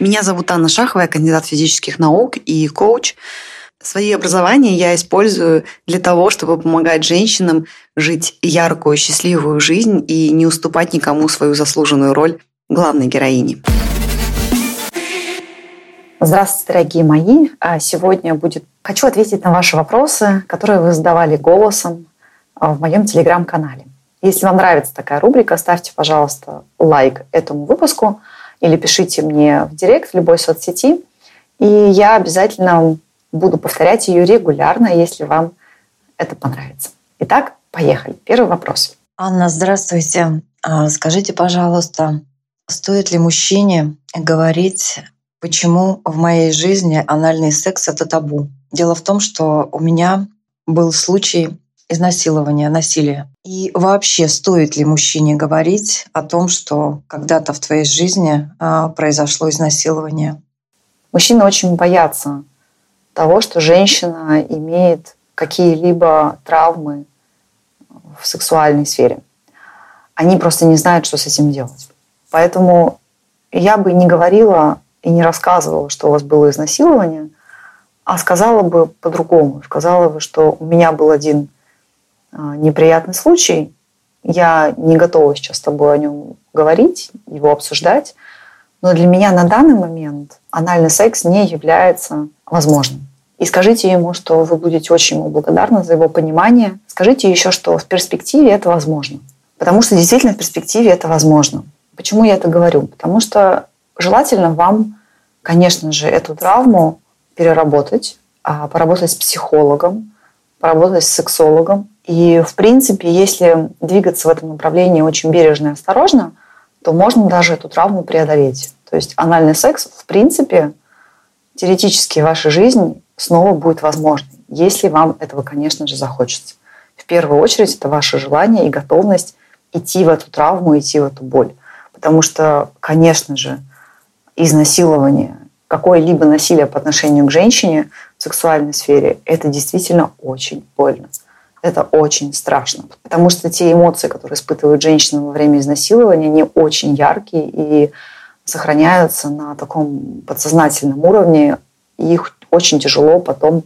Меня зовут Анна Шахова, я кандидат физических наук и коуч. Свои образования я использую для того, чтобы помогать женщинам жить яркую, счастливую жизнь и не уступать никому свою заслуженную роль главной героини. Здравствуйте, дорогие мои. А сегодня будет... Хочу ответить на ваши вопросы, которые вы задавали голосом а, в моем телеграм-канале. Если вам нравится такая рубрика, ставьте, пожалуйста, лайк этому выпуску – или пишите мне в директ в любой соцсети, и я обязательно буду повторять ее регулярно, если вам это понравится. Итак, поехали. Первый вопрос. Анна, здравствуйте. А, скажите, пожалуйста, стоит ли мужчине говорить, почему в моей жизни анальный секс — это табу? Дело в том, что у меня был случай изнасилования, насилия. И вообще, стоит ли мужчине говорить о том, что когда-то в твоей жизни а, произошло изнасилование? Мужчины очень боятся того, что женщина имеет какие-либо травмы в сексуальной сфере. Они просто не знают, что с этим делать. Поэтому я бы не говорила и не рассказывала, что у вас было изнасилование, а сказала бы по-другому. Сказала бы, что у меня был один неприятный случай. Я не готова сейчас с тобой о нем говорить, его обсуждать. Но для меня на данный момент анальный секс не является возможным. И скажите ему, что вы будете очень ему благодарны за его понимание. Скажите еще, что в перспективе это возможно. Потому что действительно в перспективе это возможно. Почему я это говорю? Потому что желательно вам, конечно же, эту травму переработать, а, поработать с психологом, поработать с сексологом, и, в принципе, если двигаться в этом направлении очень бережно и осторожно, то можно даже эту травму преодолеть. То есть анальный секс, в принципе, теоретически в вашей жизни снова будет возможным, если вам этого, конечно же, захочется. В первую очередь это ваше желание и готовность идти в эту травму, идти в эту боль. Потому что, конечно же, изнасилование, какое-либо насилие по отношению к женщине в сексуальной сфере, это действительно очень больно это очень страшно. Потому что те эмоции, которые испытывают женщины во время изнасилования, они очень яркие и сохраняются на таком подсознательном уровне. И их очень тяжело потом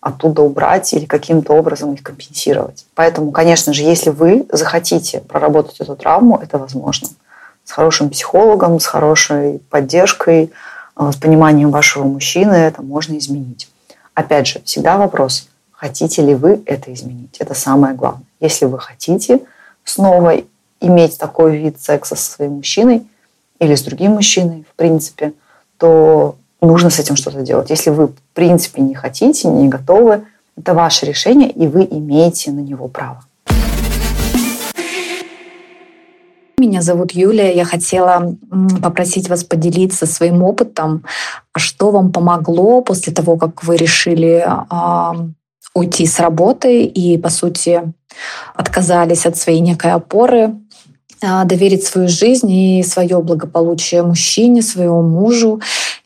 оттуда убрать или каким-то образом их компенсировать. Поэтому, конечно же, если вы захотите проработать эту травму, это возможно. С хорошим психологом, с хорошей поддержкой, с пониманием вашего мужчины это можно изменить. Опять же, всегда вопрос – Хотите ли вы это изменить? Это самое главное. Если вы хотите снова иметь такой вид секса со своим мужчиной или с другим мужчиной, в принципе, то нужно с этим что-то делать. Если вы, в принципе, не хотите, не готовы, это ваше решение, и вы имеете на него право. Меня зовут Юлия. Я хотела попросить вас поделиться своим опытом. А что вам помогло после того, как вы решили уйти с работы и, по сути, отказались от своей некой опоры, а, доверить свою жизнь и свое благополучие мужчине, своему мужу.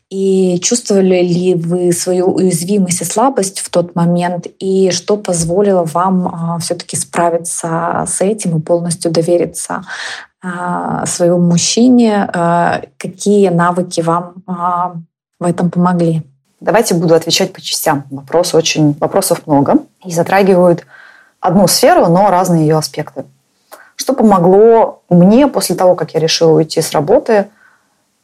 И чувствовали ли вы свою уязвимость и слабость в тот момент, и что позволило вам все-таки справиться с этим и полностью довериться своему мужчине? Какие навыки вам в этом помогли? Давайте буду отвечать по частям. Вопрос очень, вопросов много и затрагивают одну сферу, но разные ее аспекты. Что помогло мне после того, как я решила уйти с работы,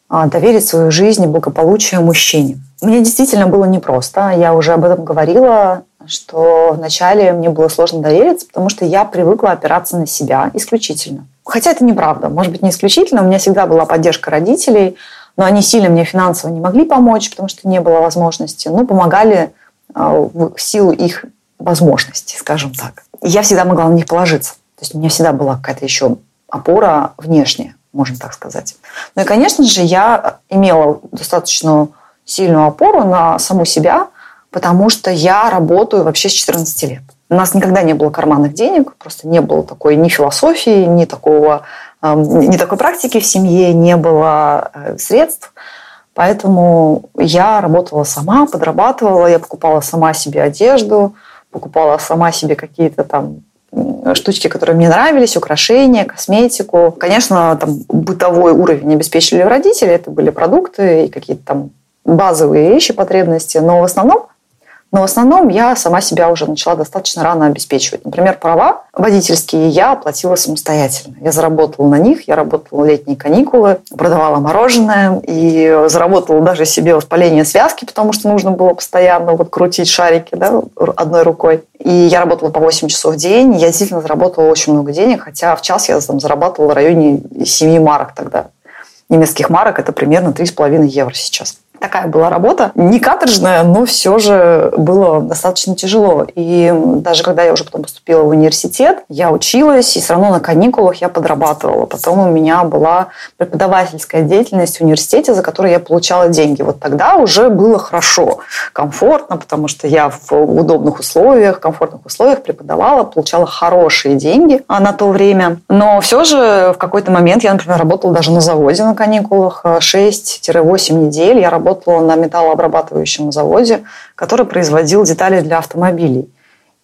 а, доверить свою жизнь и благополучие мужчине? Мне действительно было непросто. Я уже об этом говорила, что вначале мне было сложно довериться, потому что я привыкла опираться на себя исключительно. Хотя это неправда. Может быть, не исключительно. У меня всегда была поддержка родителей – но они сильно мне финансово не могли помочь, потому что не было возможности, но помогали а, в силу их возможностей, скажем так. Я всегда могла на них положиться. То есть у меня всегда была какая-то еще опора внешняя, можно так сказать. Ну и, конечно же, я имела достаточно сильную опору на саму себя, потому что я работаю вообще с 14 лет. У нас никогда не было карманных денег, просто не было такой ни философии, ни такого не такой практики в семье, не было э, средств. Поэтому я работала сама, подрабатывала, я покупала сама себе одежду, покупала сама себе какие-то там штучки, которые мне нравились, украшения, косметику. Конечно, там бытовой уровень обеспечили родители, это были продукты и какие-то там базовые вещи, потребности, но в основном но в основном я сама себя уже начала достаточно рано обеспечивать. Например, права водительские я оплатила самостоятельно. Я заработала на них, я работала летние каникулы, продавала мороженое и заработала даже себе воспаление связки, потому что нужно было постоянно вот крутить шарики да, одной рукой. И я работала по 8 часов в день, я действительно заработала очень много денег, хотя в час я там зарабатывала в районе 7 марок тогда. Немецких марок это примерно 3,5 евро сейчас такая была работа. Не каторжная, но все же было достаточно тяжело. И даже когда я уже потом поступила в университет, я училась, и все равно на каникулах я подрабатывала. Потом у меня была преподавательская деятельность в университете, за которую я получала деньги. Вот тогда уже было хорошо, комфортно, потому что я в удобных условиях, комфортных условиях преподавала, получала хорошие деньги на то время. Но все же в какой-то момент я, например, работала даже на заводе на каникулах 6-8 недель. Я работала работала на металлообрабатывающем заводе, который производил детали для автомобилей.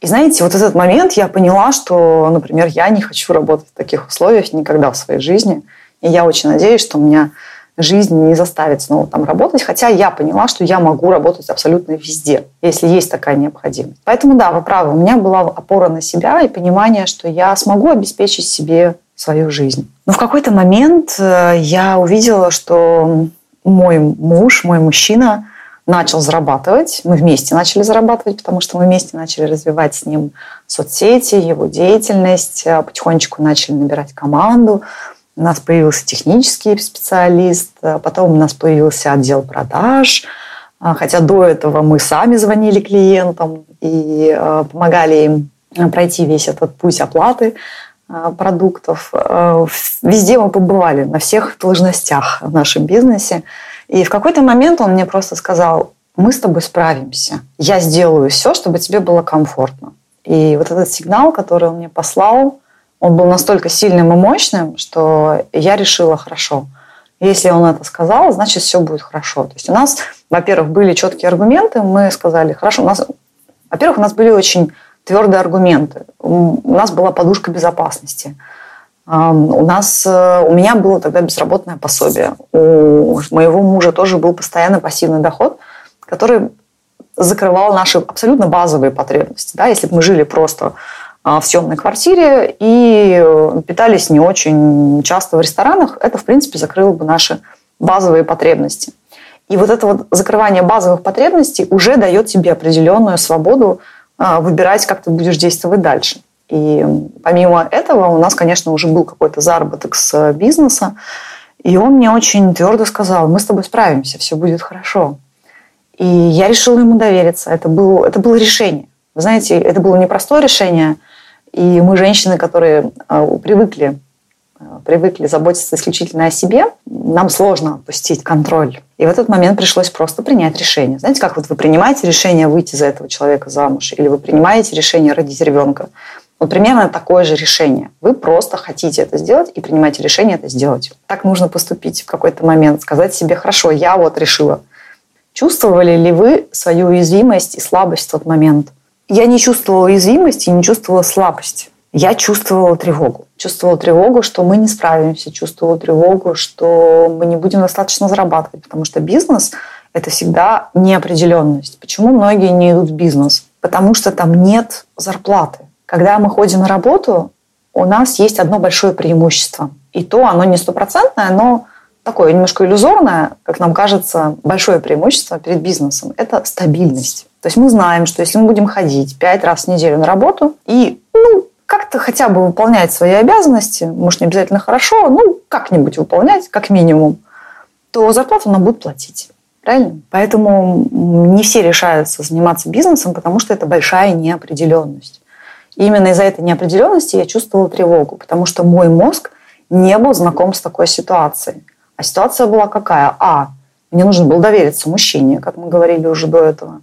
И знаете, вот этот момент я поняла, что, например, я не хочу работать в таких условиях никогда в своей жизни. И я очень надеюсь, что у меня жизнь не заставит снова там работать, хотя я поняла, что я могу работать абсолютно везде, если есть такая необходимость. Поэтому да, вы правы, у меня была опора на себя и понимание, что я смогу обеспечить себе свою жизнь. Но в какой-то момент э, я увидела, что мой муж, мой мужчина начал зарабатывать. Мы вместе начали зарабатывать, потому что мы вместе начали развивать с ним соцсети, его деятельность, а потихонечку начали набирать команду. У нас появился технический специалист, а потом у нас появился отдел продаж, а, хотя до этого мы сами звонили клиентам и помогали им пройти весь этот путь оплаты продуктов. Везде мы побывали, на всех должностях в нашем бизнесе. И в какой-то момент он мне просто сказал, мы с тобой справимся. Я сделаю все, чтобы тебе было комфортно. И вот этот сигнал, который он мне послал, он был настолько сильным и мощным, что я решила, хорошо, если он это сказал, значит, все будет хорошо. То есть у нас, во-первых, были четкие аргументы, мы сказали, хорошо, у нас, во-первых, у нас были очень твердые аргументы. У нас была подушка безопасности. У нас, э, у меня было тогда безработное пособие. У моего мужа тоже был постоянно пассивный доход, который закрывал наши абсолютно базовые потребности. Да? Если бы мы жили просто а, в съемной квартире и э, питались не очень часто в ресторанах, это, в принципе, закрыло бы наши базовые потребности. И вот это вот закрывание базовых потребностей уже дает тебе определенную свободу выбирать, как ты будешь действовать дальше. И помимо этого у нас, конечно, уже был какой-то заработок с бизнеса, и он мне очень твердо сказал, мы с тобой справимся, все будет хорошо. И я решила ему довериться. Это, был, это было решение. Вы знаете, это было непростое решение, и мы, женщины, которые а, привыкли привыкли заботиться исключительно о себе, нам сложно отпустить контроль. И в этот момент пришлось просто принять решение. Знаете, как вот вы принимаете решение выйти за этого человека замуж, или вы принимаете решение родить ребенка. Вот примерно такое же решение. Вы просто хотите это сделать и принимаете решение это сделать. Так нужно поступить в какой-то момент, сказать себе, хорошо, я вот решила. Чувствовали ли вы свою уязвимость и слабость в тот момент? Я не чувствовала уязвимости и не чувствовала слабости я чувствовала тревогу. Чувствовала тревогу, что мы не справимся, чувствовала тревогу, что мы не будем достаточно зарабатывать, потому что бизнес – это всегда неопределенность. Почему многие не идут в бизнес? Потому что там нет зарплаты. Когда мы ходим на работу, у нас есть одно большое преимущество. И то оно не стопроцентное, но такое немножко иллюзорное, как нам кажется, большое преимущество перед бизнесом – это стабильность. То есть мы знаем, что если мы будем ходить пять раз в неделю на работу и ну, как-то хотя бы выполнять свои обязанности, может, не обязательно хорошо, ну, как-нибудь выполнять, как минимум, то зарплату нам будут платить. Правильно? Поэтому не все решаются заниматься бизнесом, потому что это большая неопределенность. И именно из-за этой неопределенности я чувствовала тревогу, потому что мой мозг не был знаком с такой ситуацией. А ситуация была какая? А. Мне нужно было довериться мужчине, как мы говорили уже до этого.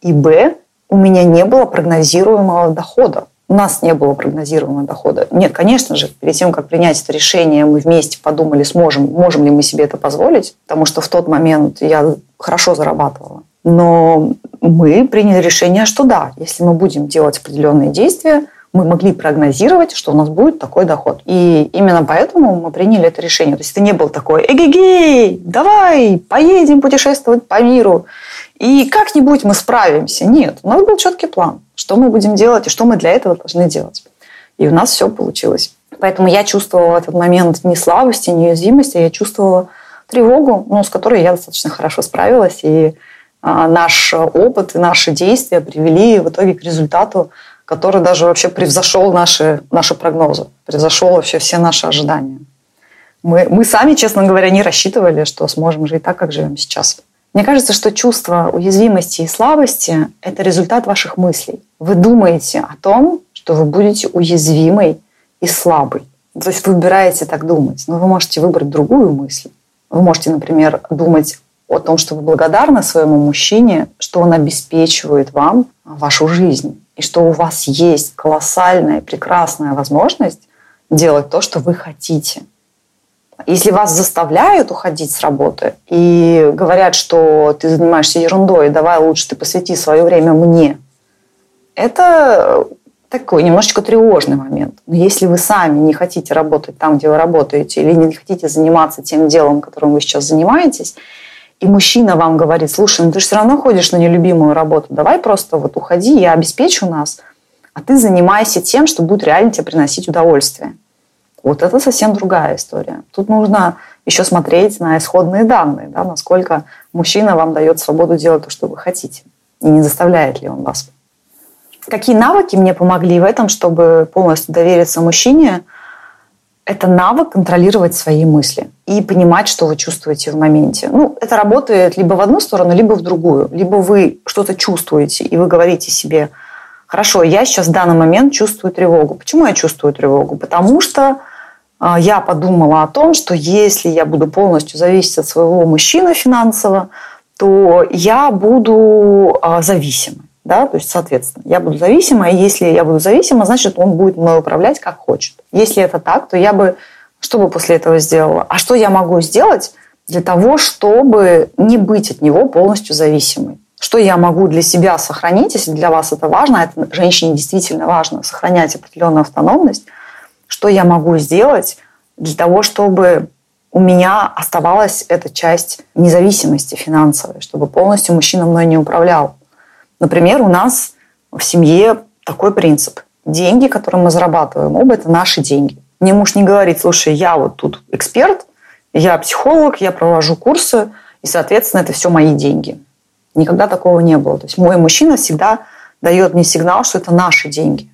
И Б. У меня не было прогнозируемого дохода у нас не было прогнозируемого дохода. Нет, конечно же, перед тем, как принять это решение, мы вместе подумали, сможем, можем ли мы себе это позволить, потому что в тот момент я хорошо зарабатывала. Но мы приняли решение, что да, если мы будем делать определенные действия, мы могли прогнозировать, что у нас будет такой доход. И именно поэтому мы приняли это решение. То есть это не был такой «Эгегей, давай, поедем путешествовать по миру, и как-нибудь мы справимся». Нет, у нас был четкий план, что мы будем делать и что мы для этого должны делать. И у нас все получилось. Поэтому я чувствовала в этот момент не слабости, не уязвимости, я чувствовала тревогу, ну, с которой я достаточно хорошо справилась. И а, наш опыт и наши действия привели в итоге к результату, который даже вообще превзошел наши, наши прогнозы, превзошел вообще все наши ожидания. Мы, мы сами, честно говоря, не рассчитывали, что сможем жить так, как живем сейчас. Мне кажется, что чувство уязвимости и слабости – это результат ваших мыслей. Вы думаете о том, что вы будете уязвимой и слабой. То есть вы выбираете так думать. Но вы можете выбрать другую мысль. Вы можете, например, думать о том, что вы благодарны своему мужчине, что он обеспечивает вам вашу жизнь, и что у вас есть колоссальная, прекрасная возможность делать то, что вы хотите. Если вас заставляют уходить с работы и говорят, что ты занимаешься ерундой, давай лучше ты посвяти свое время мне, это такой немножечко тревожный момент. Но если вы сами не хотите работать там, где вы работаете, или не хотите заниматься тем делом, которым вы сейчас занимаетесь, и мужчина вам говорит, слушай, ну ты же все равно ходишь на нелюбимую работу, давай просто вот уходи, я обеспечу нас, а ты занимайся тем, что будет реально тебе приносить удовольствие. Вот это совсем другая история. Тут нужно еще смотреть на исходные данные, да, насколько мужчина вам дает свободу делать то, что вы хотите, и не заставляет ли он вас. Какие навыки мне помогли в этом, чтобы полностью довериться мужчине – это навык контролировать свои мысли и понимать, что вы чувствуете в моменте. Ну, это работает либо в одну сторону, либо в другую. Либо вы что-то чувствуете, и вы говорите себе, хорошо, я сейчас в данный момент чувствую тревогу. Почему я чувствую тревогу? Потому что а, я подумала о том, что если я буду полностью зависеть от своего мужчины финансово, то я буду а, зависимой да, то есть, соответственно, я буду зависима, и если я буду зависима, значит, он будет мной управлять как хочет. Если это так, то я бы, что бы после этого сделала? А что я могу сделать для того, чтобы не быть от него полностью зависимой? Что я могу для себя сохранить, если для вас это важно, а это женщине действительно важно, сохранять определенную автономность, что я могу сделать для того, чтобы у меня оставалась эта часть независимости финансовой, чтобы полностью мужчина мной не управлял. Например, у нас в семье такой принцип. Деньги, которые мы зарабатываем, оба это наши деньги. Мне муж не говорит, слушай, я вот тут эксперт, я психолог, я провожу курсы, и, соответственно, это все мои деньги. Никогда такого не было. То есть мой мужчина всегда дает мне сигнал, что это наши деньги.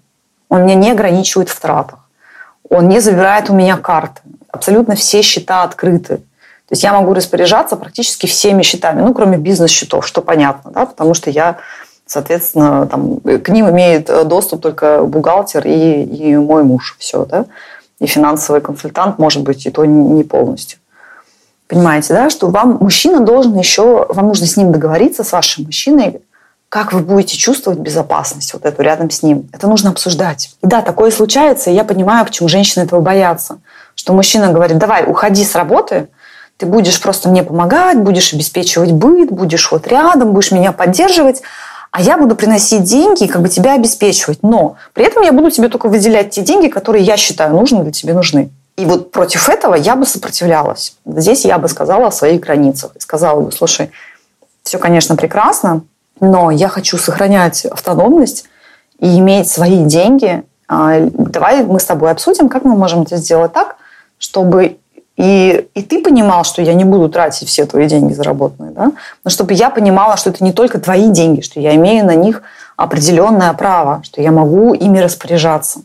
Он меня не ограничивает в тратах. Он не забирает у меня карты. Абсолютно все счета открыты. То есть я могу распоряжаться практически всеми счетами, ну, кроме бизнес-счетов, что понятно, да, потому что я Соответственно, там, к ним имеет э, доступ только бухгалтер и, и мой муж. Все, да? И финансовый консультант, может быть, и то не полностью. Понимаете, да, что вам мужчина должен еще, вам нужно с ним договориться, с вашим мужчиной, как вы будете чувствовать безопасность вот эту рядом с ним. Это нужно обсуждать. И да, такое случается, и я понимаю, почему женщины этого боятся. Что мужчина говорит, давай, уходи с работы, ты будешь просто мне помогать, будешь обеспечивать быт, будешь вот рядом, будешь меня поддерживать, а я буду приносить деньги и как бы тебя обеспечивать. Но при этом я буду тебе только выделять те деньги, которые я считаю нужны для тебе нужны. И вот против этого я бы сопротивлялась. Здесь я бы сказала о своих границах. И сказала бы, слушай, все, конечно, прекрасно, но я хочу сохранять автономность и иметь свои деньги. А, давай мы с тобой обсудим, как мы можем это сделать так, чтобы и, и ты понимал, что я не буду тратить все твои деньги заработанные, да? но чтобы я понимала, что это не только твои деньги, что я имею на них определенное право, что я могу ими распоряжаться.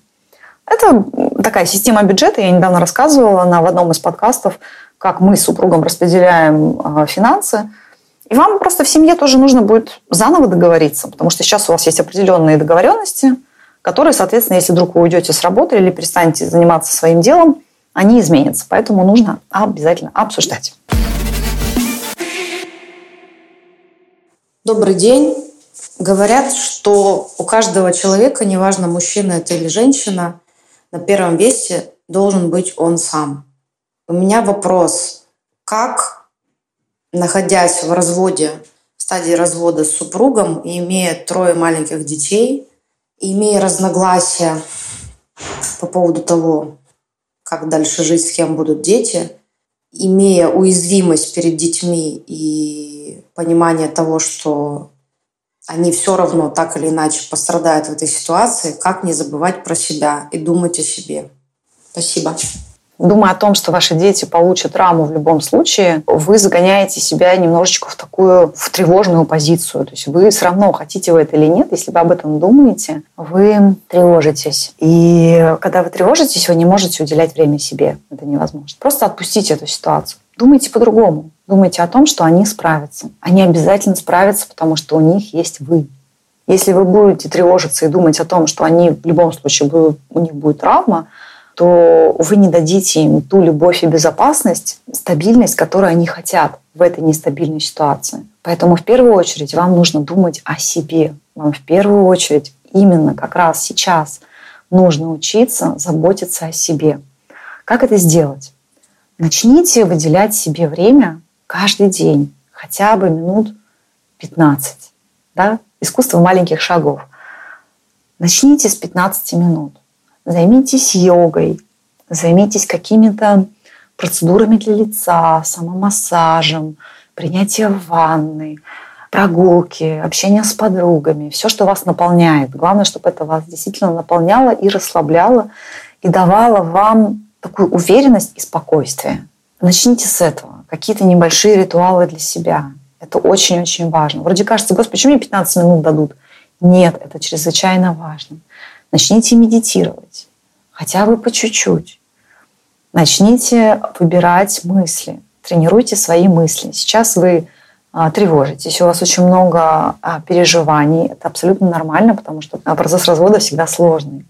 Это такая система бюджета, я недавно рассказывала на, в одном из подкастов, как мы с супругом распределяем э, финансы. И вам просто в семье тоже нужно будет заново договориться, потому что сейчас у вас есть определенные договоренности, которые, соответственно, если вдруг вы уйдете с работы или перестанете заниматься своим делом, они изменятся. Поэтому нужно обязательно обсуждать. Добрый день. Говорят, что у каждого человека, неважно, мужчина это или женщина, на первом месте должен быть он сам. У меня вопрос, как, находясь в разводе, в стадии развода с супругом и имея трое маленьких детей, и имея разногласия по поводу того, как дальше жить, с кем будут дети, имея уязвимость перед детьми и понимание того, что они все равно так или иначе пострадают в этой ситуации, как не забывать про себя и думать о себе. Спасибо. Думая о том, что ваши дети получат травму в любом случае, вы загоняете себя немножечко в такую в тревожную позицию. То есть вы все равно хотите вы это или нет, если вы об этом думаете, вы тревожитесь. И когда вы тревожитесь, вы не можете уделять время себе. Это невозможно. Просто отпустите эту ситуацию. Думайте по-другому. Думайте о том, что они справятся. Они обязательно справятся, потому что у них есть вы. Если вы будете тревожиться и думать о том, что они в любом случае будут, у них будет травма, то вы не дадите им ту любовь и безопасность, стабильность, которую они хотят в этой нестабильной ситуации. Поэтому в первую очередь вам нужно думать о себе. Вам в первую очередь именно как раз сейчас нужно учиться заботиться о себе. Как это сделать? Начните выделять себе время каждый день, хотя бы минут 15. Да? Искусство маленьких шагов. Начните с 15 минут. Займитесь йогой, займитесь какими-то процедурами для лица, самомассажем, принятие ванны, прогулки, общение с подругами, все, что вас наполняет. Главное, чтобы это вас действительно наполняло и расслабляло, и давало вам такую уверенность и спокойствие. Начните с этого. Какие-то небольшие ритуалы для себя. Это очень-очень важно. Вроде кажется, господи, почему мне 15 минут дадут? Нет, это чрезвычайно важно. Начните медитировать, хотя бы по чуть-чуть. Начните выбирать мысли, тренируйте свои мысли. Сейчас вы а, тревожитесь, у вас очень много а, переживаний. Это абсолютно нормально, потому что процесс развода всегда сложный,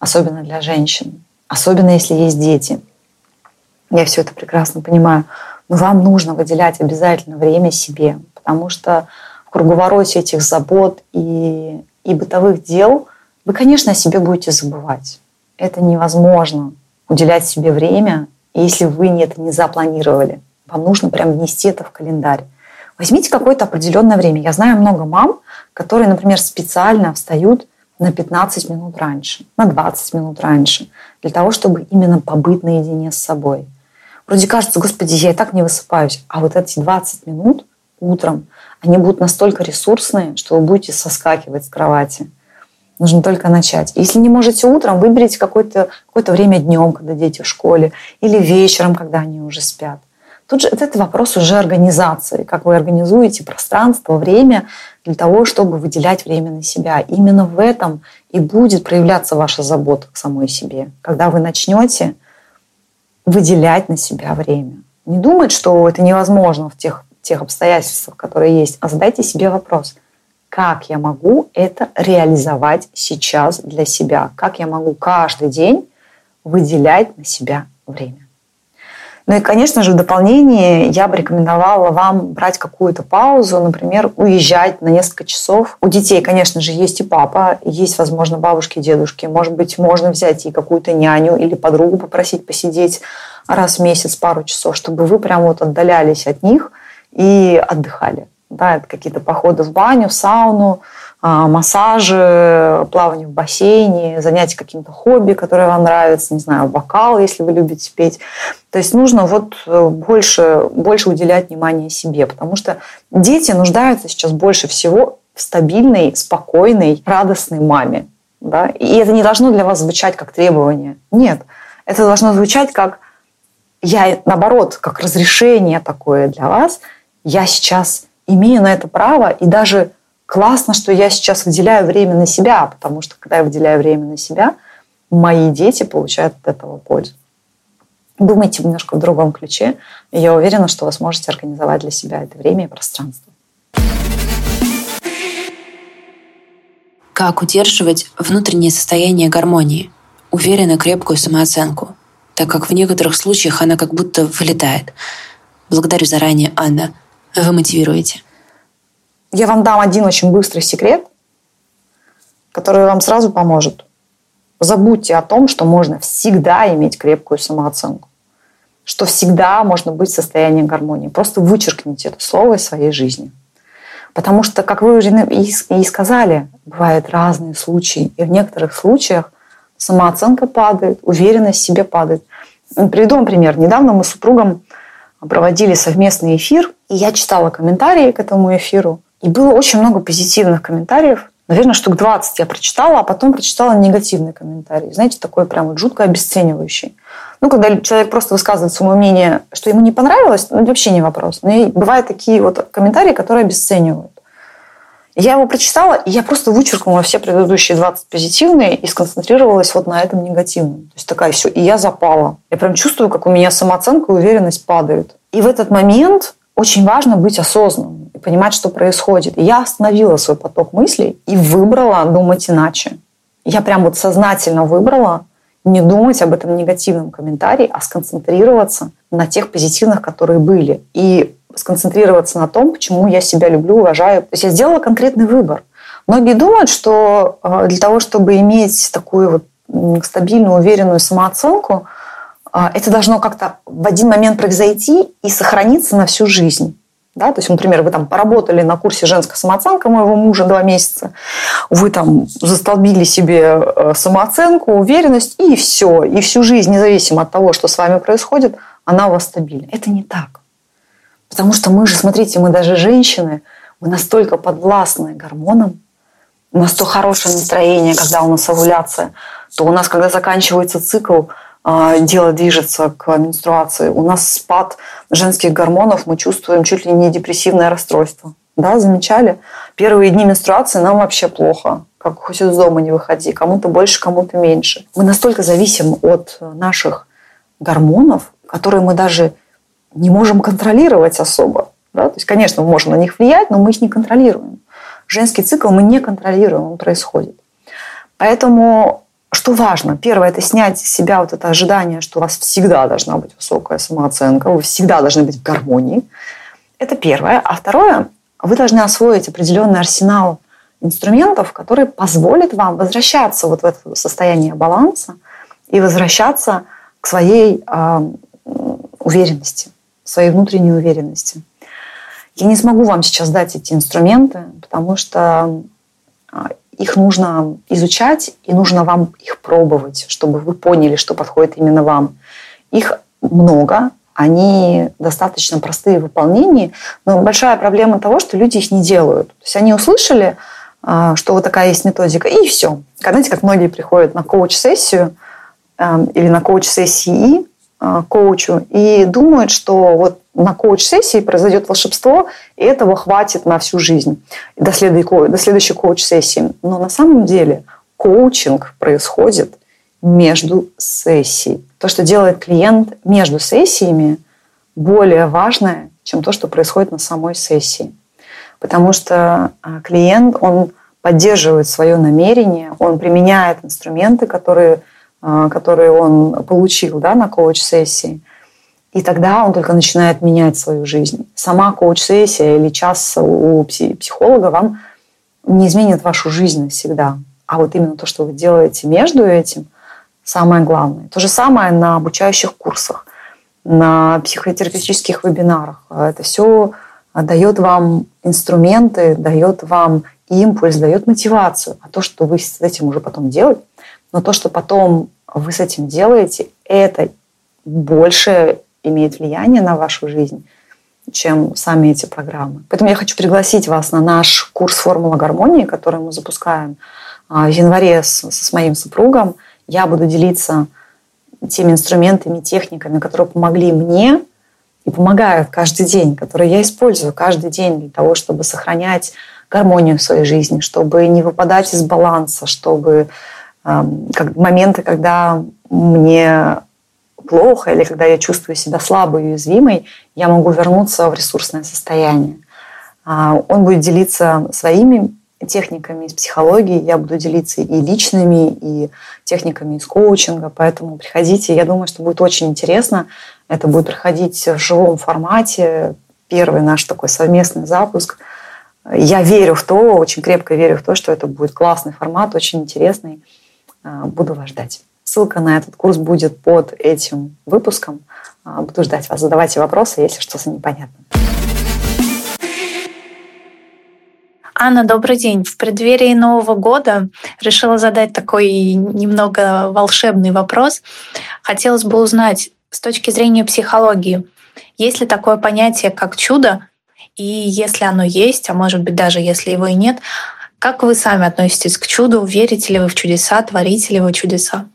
особенно для женщин, особенно если есть дети. Я все это прекрасно понимаю. Но вам нужно выделять обязательно время себе, потому что в круговороте этих забот и, и бытовых дел – вы, конечно, о себе будете забывать. Это невозможно уделять себе время, если вы это не запланировали. Вам нужно прям внести это в календарь. Возьмите какое-то определенное время. Я знаю много мам, которые, например, специально встают на 15 минут раньше, на 20 минут раньше, для того, чтобы именно побыть наедине с собой. Вроде кажется, господи, я и так не высыпаюсь, а вот эти 20 минут утром, они будут настолько ресурсные, что вы будете соскакивать с кровати. Нужно только начать. Если не можете утром, выберите какое-то какое время днем, когда дети в школе, или вечером, когда они уже спят. Тут же это вопрос уже организации, как вы организуете пространство, время для того, чтобы выделять время на себя. Именно в этом и будет проявляться ваша забота к самой себе, когда вы начнете выделять на себя время. Не думать, что это невозможно в тех, тех обстоятельствах, которые есть, а задайте себе вопрос – как я могу это реализовать сейчас для себя, как я могу каждый день выделять на себя время. Ну и, конечно же, в дополнение я бы рекомендовала вам брать какую-то паузу, например, уезжать на несколько часов. У детей, конечно же, есть и папа, есть, возможно, бабушки, дедушки. Может быть, можно взять и какую-то няню или подругу попросить посидеть раз в месяц пару часов, чтобы вы прям вот отдалялись от них и отдыхали. Да, это какие-то походы в баню, в сауну, а, массажи, плавание в бассейне, занятия каким-то хобби, которое вам нравится, не знаю, вокал, если вы любите петь. То есть нужно вот э, больше, больше уделять внимание себе, потому что дети нуждаются сейчас больше всего в стабильной, спокойной, радостной маме. Да? И это не должно для вас звучать как требование. Нет, это должно звучать как я, наоборот, как разрешение такое для вас. Я сейчас имею на это право, и даже классно, что я сейчас выделяю время на себя, потому что когда я выделяю время на себя, мои дети получают от этого пользу. Думайте немножко в другом ключе, и я уверена, что вы сможете организовать для себя это время и пространство. Как удерживать внутреннее состояние гармонии, уверенно крепкую самооценку, так как в некоторых случаях она как будто вылетает. Благодарю заранее, Анна вы мотивируете? Я вам дам один очень быстрый секрет, который вам сразу поможет. Забудьте о том, что можно всегда иметь крепкую самооценку, что всегда можно быть в состоянии гармонии. Просто вычеркните это слово из своей жизни. Потому что, как вы уже и сказали, бывают разные случаи. И в некоторых случаях самооценка падает, уверенность в себе падает. Приведу вам пример. Недавно мы с супругом проводили совместный эфир, и я читала комментарии к этому эфиру. И было очень много позитивных комментариев. Наверное, штук 20 я прочитала, а потом прочитала негативные комментарии. Знаете, такой прям вот жутко обесценивающий. Ну, когда человек просто высказывает свое мнение, что ему не понравилось, ну, вообще не вопрос. Но бывают такие вот комментарии, которые обесценивают. Я его прочитала, и я просто вычеркнула все предыдущие 20 позитивные и сконцентрировалась вот на этом негативном. То есть такая все. И я запала. Я прям чувствую, как у меня самооценка и уверенность падают. И в этот момент очень важно быть осознанным и понимать, что происходит. И я остановила свой поток мыслей и выбрала думать иначе. Я прям вот сознательно выбрала не думать об этом негативном комментарии, а сконцентрироваться на тех позитивных, которые были. И сконцентрироваться на том, почему я себя люблю, уважаю. То есть я сделала конкретный выбор. Многие думают, что э, для того, чтобы иметь такую вот стабильную, уверенную самооценку, э, это должно как-то в один момент произойти и сохраниться на всю жизнь. Да? То есть, например, вы там поработали на курсе «Женская самооценка» моего мужа два месяца, вы там застолбили себе э, самооценку, уверенность, и все. И всю жизнь, независимо от того, что с вами происходит, она у вас стабильна. Это не так. Потому что мы же, смотрите, мы даже женщины, мы настолько подвластны гормонам, у нас то хорошее настроение, когда у нас овуляция, то у нас, когда заканчивается цикл, а, дело движется к менструации. У нас спад женских гормонов, мы чувствуем чуть ли не депрессивное расстройство. Да, замечали? Первые дни менструации нам вообще плохо. Как хоть из дома не выходи. Кому-то больше, кому-то меньше. Мы настолько зависим от наших гормонов, которые мы даже не можем контролировать особо. Да? То есть, конечно, мы можем на них влиять, но мы их не контролируем. Женский цикл мы не контролируем, он происходит. Поэтому что важно? Первое – это снять с себя вот это ожидание, что у вас всегда должна быть высокая самооценка, вы всегда должны быть в гармонии. Это первое. А второе – вы должны освоить определенный арсенал инструментов, который позволит вам возвращаться вот в это состояние баланса и возвращаться к своей э, уверенности своей внутренней уверенности. Я не смогу вам сейчас дать эти инструменты, потому что а, их нужно изучать, и нужно вам их пробовать, чтобы вы поняли, что подходит именно вам. Их много, они достаточно простые в выполнении, но большая проблема того, что люди их не делают. То есть они услышали, а, что вот такая есть методика, и все. Знаете, как многие приходят на коуч-сессию а, или на коуч-сессии, коучу и думают, что вот на коуч-сессии произойдет волшебство, и этого хватит на всю жизнь, до, следующей, до следующей коуч-сессии. Но на самом деле коучинг происходит между сессией. То, что делает клиент между сессиями, более важное, чем то, что происходит на самой сессии. Потому что а, клиент, он поддерживает свое намерение, он применяет инструменты, которые которые он получил да, на коуч-сессии. И тогда он только начинает менять свою жизнь. Сама коуч-сессия или час у психолога вам не изменит вашу жизнь навсегда. А вот именно то, что вы делаете между этим, самое главное. То же самое на обучающих курсах, на психотерапевтических вебинарах. Это все дает вам инструменты, дает вам импульс, дает мотивацию. А то, что вы с этим уже потом делаете, но то, что потом вы с этим делаете, это больше имеет влияние на вашу жизнь, чем сами эти программы. Поэтому я хочу пригласить вас на наш курс «Формула гармонии», который мы запускаем а, в январе с, с моим супругом. Я буду делиться теми инструментами, техниками, которые помогли мне и помогают каждый день, которые я использую каждый день для того, чтобы сохранять гармонию в своей жизни, чтобы не выпадать из баланса, чтобы как моменты, когда мне плохо или когда я чувствую себя слабой и уязвимой, я могу вернуться в ресурсное состояние. А, он будет делиться своими техниками из психологии, я буду делиться и личными, и техниками из коучинга, поэтому приходите, я думаю, что будет очень интересно. Это будет проходить в живом формате, первый наш такой совместный запуск. Я верю в то, очень крепко верю в то, что это будет классный формат, очень интересный. А, буду вас ждать. Ссылка на этот курс будет под этим выпуском. А, буду ждать вас. Задавайте вопросы, если что-то непонятно. Анна, добрый день. В преддверии Нового года решила задать такой немного волшебный вопрос. Хотелось бы узнать с точки зрения психологии, есть ли такое понятие, как чудо, и если оно есть, а может быть даже если его и нет, как вы сами относитесь к чуду? Верите ли вы в чудеса? Творите ли вы чудеса?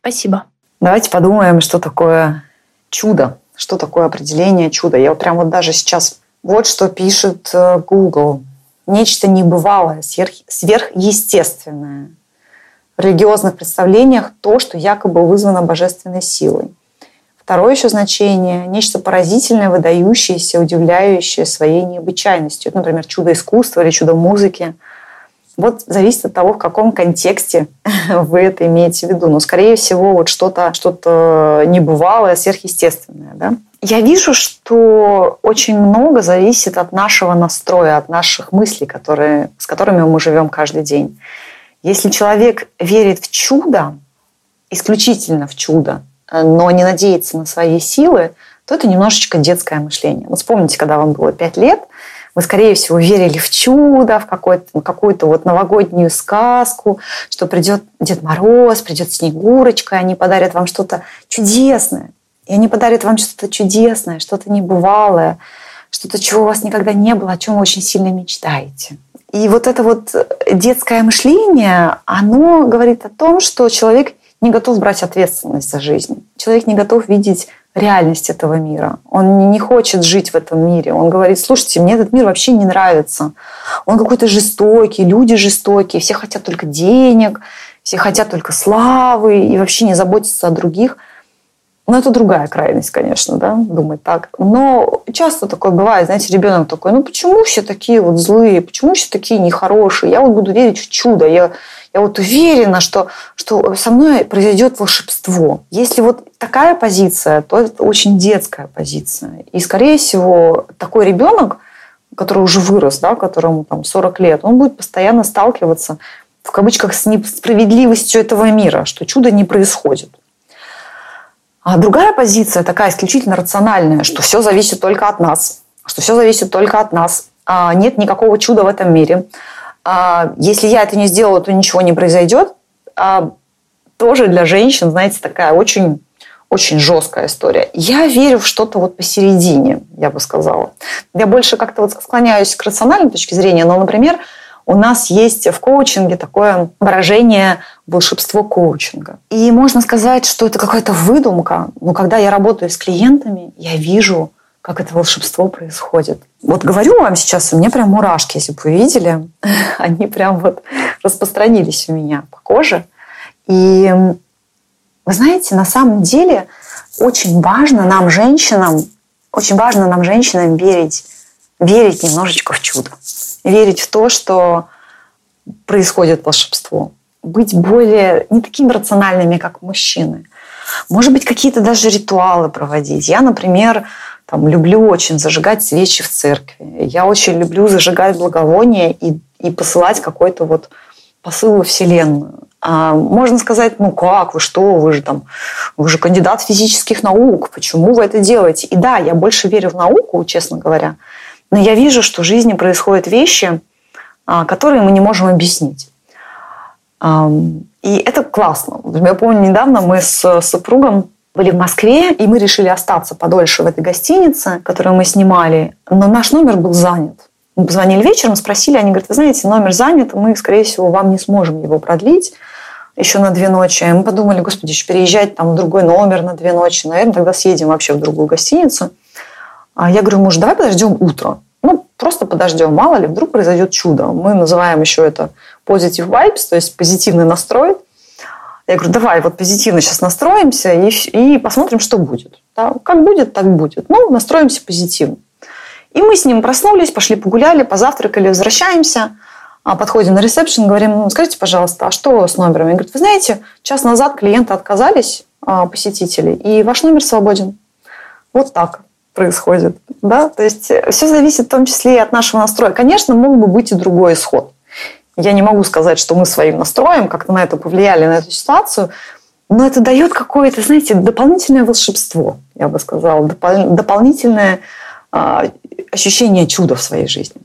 Спасибо. Давайте подумаем, что такое чудо, что такое определение чуда. Я вот прям вот даже сейчас вот что пишет э, Google нечто небывалое, сверх, сверхъестественное. В религиозных представлениях то, что якобы вызвано божественной силой. Второе еще значение – нечто поразительное, выдающееся, удивляющее своей необычайностью. Например, чудо искусства или чудо музыки. Вот зависит от того, в каком контексте вы это имеете в виду. Но, скорее всего, вот что-то что небывалое, сверхъестественное. Да? Я вижу, что очень много зависит от нашего настроя, от наших мыслей, которые, с которыми мы живем каждый день. Если человек верит в чудо, исключительно в чудо, но не надеется на свои силы, то это немножечко детское мышление. Вот вспомните, когда вам было 5 лет, вы, скорее всего, верили в чудо, в какую-то, какую-то вот новогоднюю сказку, что придет Дед Мороз, придет Снегурочка, и они подарят вам что-то чудесное. И они подарят вам что-то чудесное, что-то небывалое, что-то, чего у вас никогда не было, о чем вы очень сильно мечтаете. И вот это вот детское мышление, оно говорит о том, что человек не готов брать ответственность за жизнь. Человек не готов видеть реальность этого мира. Он не хочет жить в этом мире. Он говорит, слушайте, мне этот мир вообще не нравится. Он какой-то жестокий, люди жестокие, все хотят только денег, все хотят только славы и вообще не заботятся о других – ну, это другая крайность, конечно, да, думать так. Но часто такое бывает, знаете, ребенок такой, ну почему все такие вот злые, почему все такие нехорошие? Я вот буду верить в чудо, я, я вот уверена, что, что со мной произойдет волшебство. Если вот такая позиция, то это очень детская позиция. И, скорее всего, такой ребенок, который уже вырос, да, которому там 40 лет, он будет постоянно сталкиваться в кавычках с несправедливостью этого мира, что чудо не происходит. А другая позиция такая исключительно рациональная, что все зависит только от нас, что все зависит только от нас. А нет никакого чуда в этом мире. А если я это не сделаю, то ничего не произойдет. А тоже для женщин, знаете, такая очень очень жесткая история. Я верю в что-то вот посередине, я бы сказала. Я больше как-то вот склоняюсь к рациональной точке зрения, но, например, у нас есть в коучинге такое выражение волшебство коучинга. И можно сказать, что это какая-то выдумка, но когда я работаю с клиентами, я вижу, как это волшебство происходит. Вот говорю вам сейчас, у меня прям мурашки, если бы вы видели, они прям вот распространились у меня по коже. И вы знаете, на самом деле очень важно нам, женщинам, очень важно нам, женщинам, верить, верить немножечко в чудо верить в то, что происходит волшебство. Быть более не такими рациональными, как мужчины. Может быть, какие-то даже ритуалы проводить. Я, например, там, люблю очень зажигать свечи в церкви. Я очень люблю зажигать благовония и, и посылать какой-то вот посыл во Вселенную. А можно сказать, ну как, вы что, вы же там, вы же кандидат физических наук, почему вы это делаете? И да, я больше верю в науку, честно говоря, но я вижу, что в жизни происходят вещи, а, которые мы не можем объяснить. И это классно. Я помню, недавно мы с супругом были в Москве, и мы решили остаться подольше в этой гостинице, которую мы снимали, но наш номер был занят. Мы позвонили вечером, спросили, они говорят, вы знаете, номер занят, мы, скорее всего, вам не сможем его продлить еще на две ночи. Мы подумали, господи, еще переезжать там в другой номер на две ночи, наверное, тогда съедем вообще в другую гостиницу. А я говорю, муж, давай подождем утро. Ну, просто подождем, мало ли, вдруг произойдет чудо. Мы называем еще это positive vibes, то есть позитивный настрой. Я говорю, давай вот позитивно сейчас настроимся и, и посмотрим, что будет. Да, как будет, так будет. Ну, настроимся позитивно. И мы с ним проснулись, пошли погуляли, позавтракали, возвращаемся, а подходим на ресепшн, говорим, ну, скажите, пожалуйста, а что с номером? Он говорит, вы знаете, час назад клиенты отказались, а, посетители, и ваш номер свободен. Вот так происходит. Да? То есть э, все зависит в том числе и от нашего настроя. Конечно, мог бы быть и другой исход. Я не могу сказать, что мы своим настроем как-то на это повлияли, на эту ситуацию, но это дает какое-то, знаете, дополнительное волшебство, я бы сказала, допол- дополнительное э, ощущение чуда в своей жизни.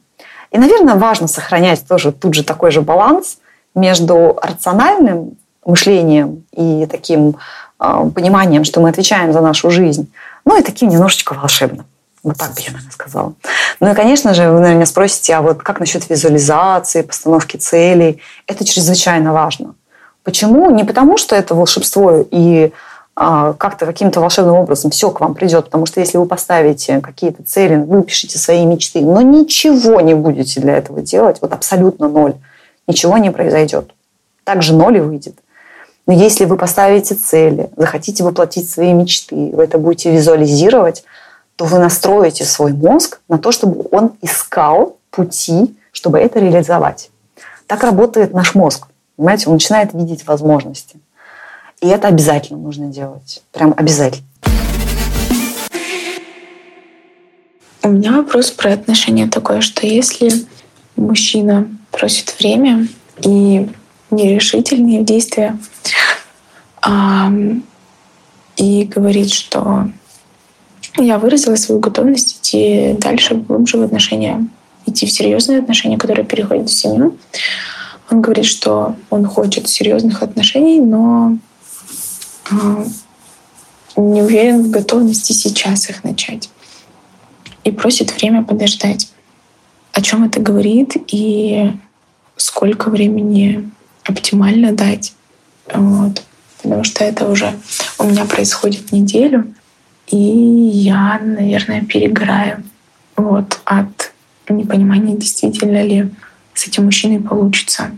И, наверное, важно сохранять тоже тут же такой же баланс между рациональным мышлением и таким э, пониманием, что мы отвечаем за нашу жизнь, ну и таким немножечко волшебным. Вот так бы я, наверное, сказала. Ну и, конечно же, вы, наверное, меня спросите, а вот как насчет визуализации, постановки целей? Это чрезвычайно важно. Почему? Не потому, что это волшебство и а, как-то каким-то волшебным образом все к вам придет. Потому что если вы поставите какие-то цели, выпишите свои мечты, но ничего не будете для этого делать, вот абсолютно ноль, ничего не произойдет. Также ноль и выйдет. Но если вы поставите цели, захотите воплотить свои мечты, вы это будете визуализировать, то вы настроите свой мозг на то, чтобы он искал пути, чтобы это реализовать. Так работает наш мозг. Понимаете, он начинает видеть возможности. И это обязательно нужно делать. Прям обязательно. У меня вопрос про отношения такой, что если мужчина просит время и нерешительные действия, а, и говорит, что я выразила свою готовность идти дальше, глубже в отношения, идти в серьезные отношения, которые переходят в семью. Он говорит, что он хочет серьезных отношений, но не уверен в готовности сейчас их начать. И просит время подождать. О чем это говорит и сколько времени оптимально дать. Вот. Потому что это уже у меня происходит неделю, и я, наверное, перегораю вот, от непонимания, действительно ли с этим мужчиной получится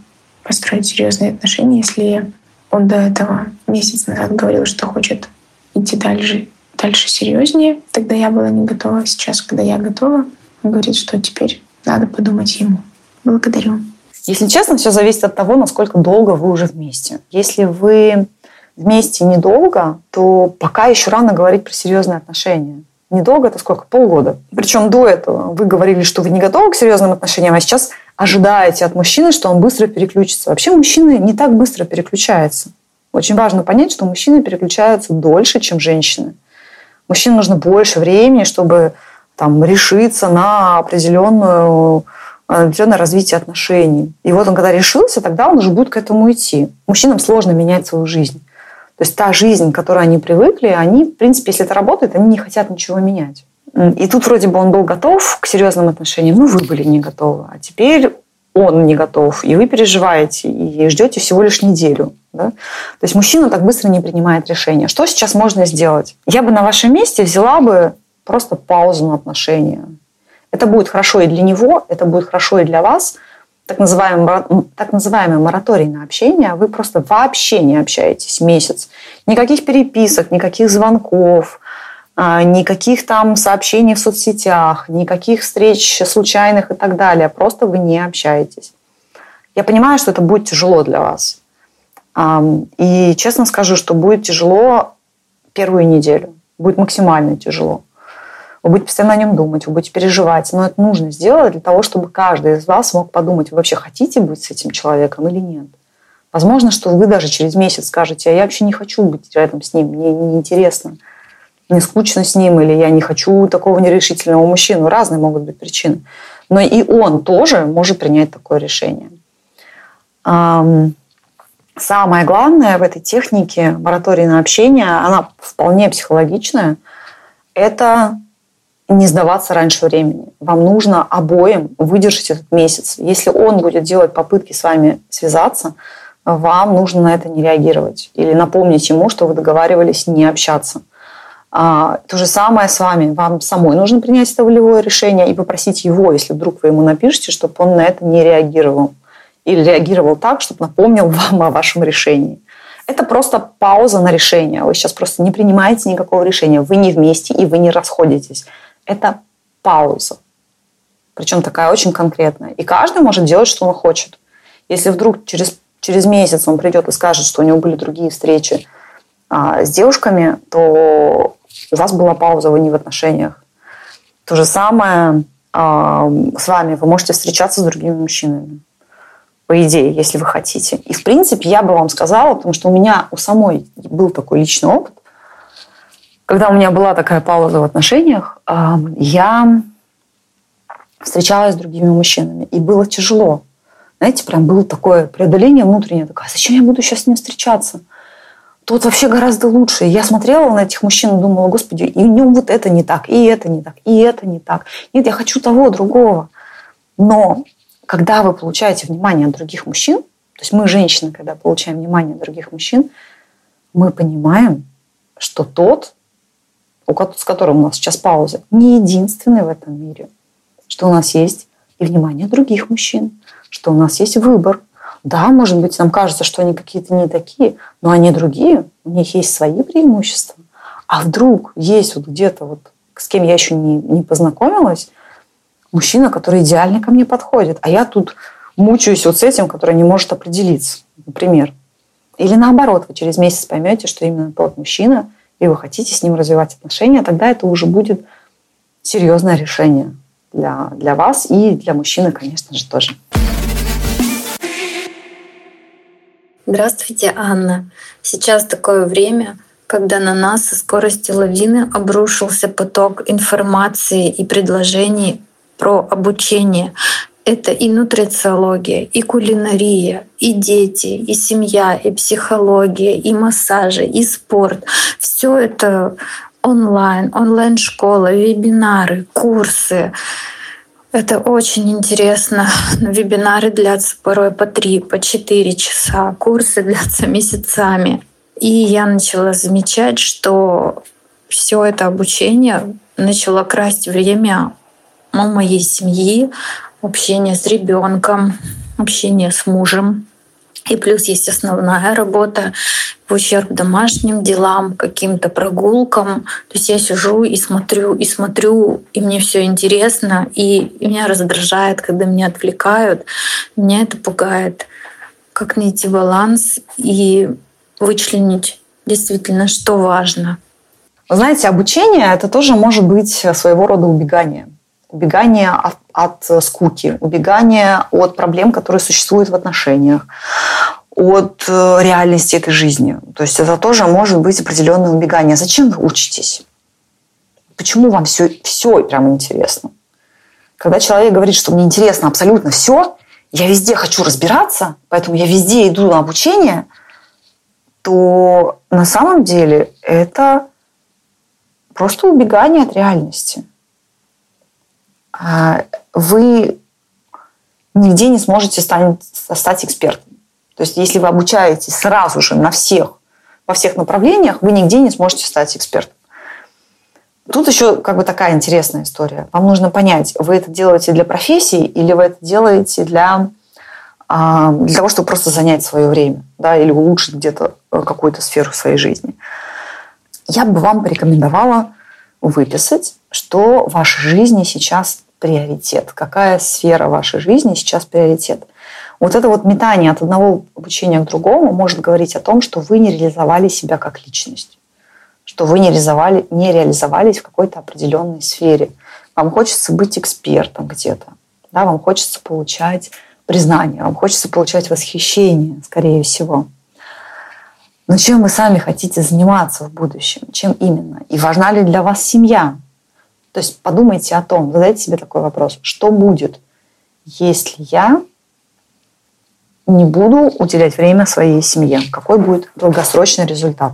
построить серьезные отношения, если он до этого месяц назад говорил, что хочет идти дальше, дальше серьезнее. Тогда я была не готова. Сейчас, когда я готова, он говорит, что теперь надо подумать ему. Благодарю. Если честно, все зависит от того, насколько долго вы уже вместе. Если вы вместе недолго, то пока еще рано говорить про серьезные отношения. Недолго это сколько? Полгода. Причем до этого вы говорили, что вы не готовы к серьезным отношениям, а сейчас ожидаете от мужчины, что он быстро переключится. Вообще мужчины не так быстро переключаются. Очень важно понять, что мужчины переключаются дольше, чем женщины. Мужчинам нужно больше времени, чтобы там, решиться на определенную определенное развитие отношений. И вот он, когда решился, тогда он уже будет к этому идти. Мужчинам сложно менять свою жизнь. То есть та жизнь, к которой они привыкли, они, в принципе, если это работает, они не хотят ничего менять. И тут вроде бы он был готов к серьезным отношениям, ну вы были не готовы, а теперь он не готов, и вы переживаете, и ждете всего лишь неделю. Да? То есть мужчина так быстро не принимает решения. Что сейчас можно сделать? Я бы на вашем месте взяла бы просто паузу на отношения. Это будет хорошо и для него, это будет хорошо и для вас – так называемый, так называемый мораторий на общение, вы просто вообще не общаетесь месяц. Никаких переписок, никаких звонков, а, никаких там сообщений в соцсетях, никаких встреч случайных и так далее. Просто вы не общаетесь. Я понимаю, что это будет тяжело для вас. И честно скажу, что будет тяжело первую неделю. Будет максимально тяжело. Вы будете постоянно о нем думать, вы будете переживать. Но это нужно сделать для того, чтобы каждый из вас мог подумать, вы вообще хотите быть с этим человеком или нет. Возможно, что вы даже через месяц скажете, а я вообще не хочу быть рядом с ним, мне неинтересно, мне скучно с ним, или я не хочу такого нерешительного мужчину. Разные могут быть причины. Но и он тоже может принять такое решение. Самое главное в этой технике моратории на общение, она вполне психологичная, это не сдаваться раньше времени. Вам нужно обоим выдержать этот месяц. Если он будет делать попытки с вами связаться, вам нужно на это не реагировать. Или напомнить ему, что вы договаривались не общаться. А, то же самое с вами. Вам самой нужно принять это волевое решение и попросить его, если вдруг вы ему напишете, чтобы он на это не реагировал. Или реагировал так, чтобы напомнил вам о вашем решении. Это просто пауза на решение. Вы сейчас просто не принимаете никакого решения. Вы не вместе и вы не расходитесь это пауза. Причем такая очень конкретная. И каждый может делать, что он хочет. Если вдруг через, через месяц он придет и скажет, что у него были другие встречи а, с девушками, то у вас была пауза, вы не в отношениях. То же самое а, с вами. Вы можете встречаться с другими мужчинами. По идее, если вы хотите. И, в принципе, я бы вам сказала, потому что у меня у самой был такой личный опыт, когда у меня была такая пауза в отношениях, я встречалась с другими мужчинами, и было тяжело. Знаете, прям было такое преодоление внутреннее. Такое, «А зачем я буду сейчас с ним встречаться? Тот вообще гораздо лучше. Я смотрела на этих мужчин и думала, господи, и в нем вот это не так, и это не так, и это не так. Нет, я хочу того, другого. Но когда вы получаете внимание от других мужчин, то есть мы, женщины, когда получаем внимание от других мужчин, мы понимаем, что тот, с которым у нас сейчас пауза, не единственный в этом мире. Что у нас есть и внимание других мужчин, что у нас есть выбор. Да, может быть, нам кажется, что они какие-то не такие, но они другие, у них есть свои преимущества. А вдруг есть вот где-то вот с кем я еще не, не познакомилась, мужчина, который идеально ко мне подходит, а я тут мучаюсь вот с этим, который не может определиться, например. Или наоборот, вы через месяц поймете, что именно тот мужчина, и вы хотите с ним развивать отношения, тогда это уже будет серьезное решение для, для вас и для мужчины, конечно же, тоже. Здравствуйте, Анна. Сейчас такое время, когда на нас со скоростью лавины обрушился поток информации и предложений про обучение. Это и нутрициология, и кулинария, и дети, и семья, и психология, и массажи, и спорт. Все это онлайн, онлайн-школа, вебинары, курсы. Это очень интересно. Вебинары длятся порой по три, по четыре часа, курсы длятся месяцами. И я начала замечать, что все это обучение начало красть время у моей семьи, общение с ребенком, общение с мужем. И плюс есть основная работа в ущерб домашним делам, каким-то прогулкам. То есть я сижу и смотрю, и смотрю, и мне все интересно, и, и меня раздражает, когда меня отвлекают. Меня это пугает. Как найти баланс и вычленить действительно, что важно. знаете, обучение это тоже может быть своего рода убегание убегание от, от скуки, убегание от проблем, которые существуют в отношениях, от э, реальности этой жизни. То есть это тоже может быть определенное убегание. Зачем вы учитесь? Почему вам все, все прям интересно? Когда человек говорит, что мне интересно абсолютно все, я везде хочу разбираться, поэтому я везде иду на обучение, то на самом деле это просто убегание от реальности. А, вы нигде не сможете стать, стать экспертом. То есть если вы обучаетесь сразу же на всех, во всех направлениях, вы нигде не сможете стать экспертом. Тут еще как бы такая интересная история. Вам нужно понять, вы это делаете для профессии или вы это делаете для, а, для того, чтобы просто занять свое время да, или улучшить где-то э, какую-то сферу своей жизни. Я бы вам порекомендовала выписать, что в вашей жизни сейчас приоритет, какая сфера вашей жизни сейчас приоритет. Вот это вот метание от одного обучения к другому может говорить о том, что вы не реализовали себя как личность, что вы не, реализовали, не реализовались в какой-то определенной сфере. Вам хочется быть экспертом где-то, да, вам хочется получать признание, вам хочется получать восхищение, скорее всего. Но чем вы сами хотите заниматься в будущем? Чем именно? И важна ли для вас семья? То есть подумайте о том, задайте себе такой вопрос, что будет, если я не буду уделять время своей семье? Какой будет долгосрочный результат?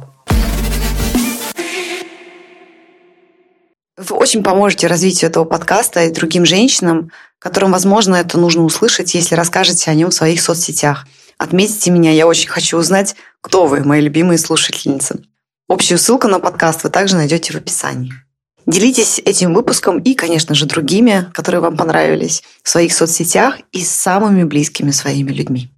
Вы очень поможете развитию этого подкаста и другим женщинам, которым, возможно, это нужно услышать, если расскажете о нем в своих соцсетях. Отметьте меня, я очень хочу узнать, кто вы, мои любимые слушательницы. Общую ссылку на подкаст вы также найдете в описании. Делитесь этим выпуском и, конечно же, другими, которые вам понравились в своих соцсетях и с самыми близкими своими людьми.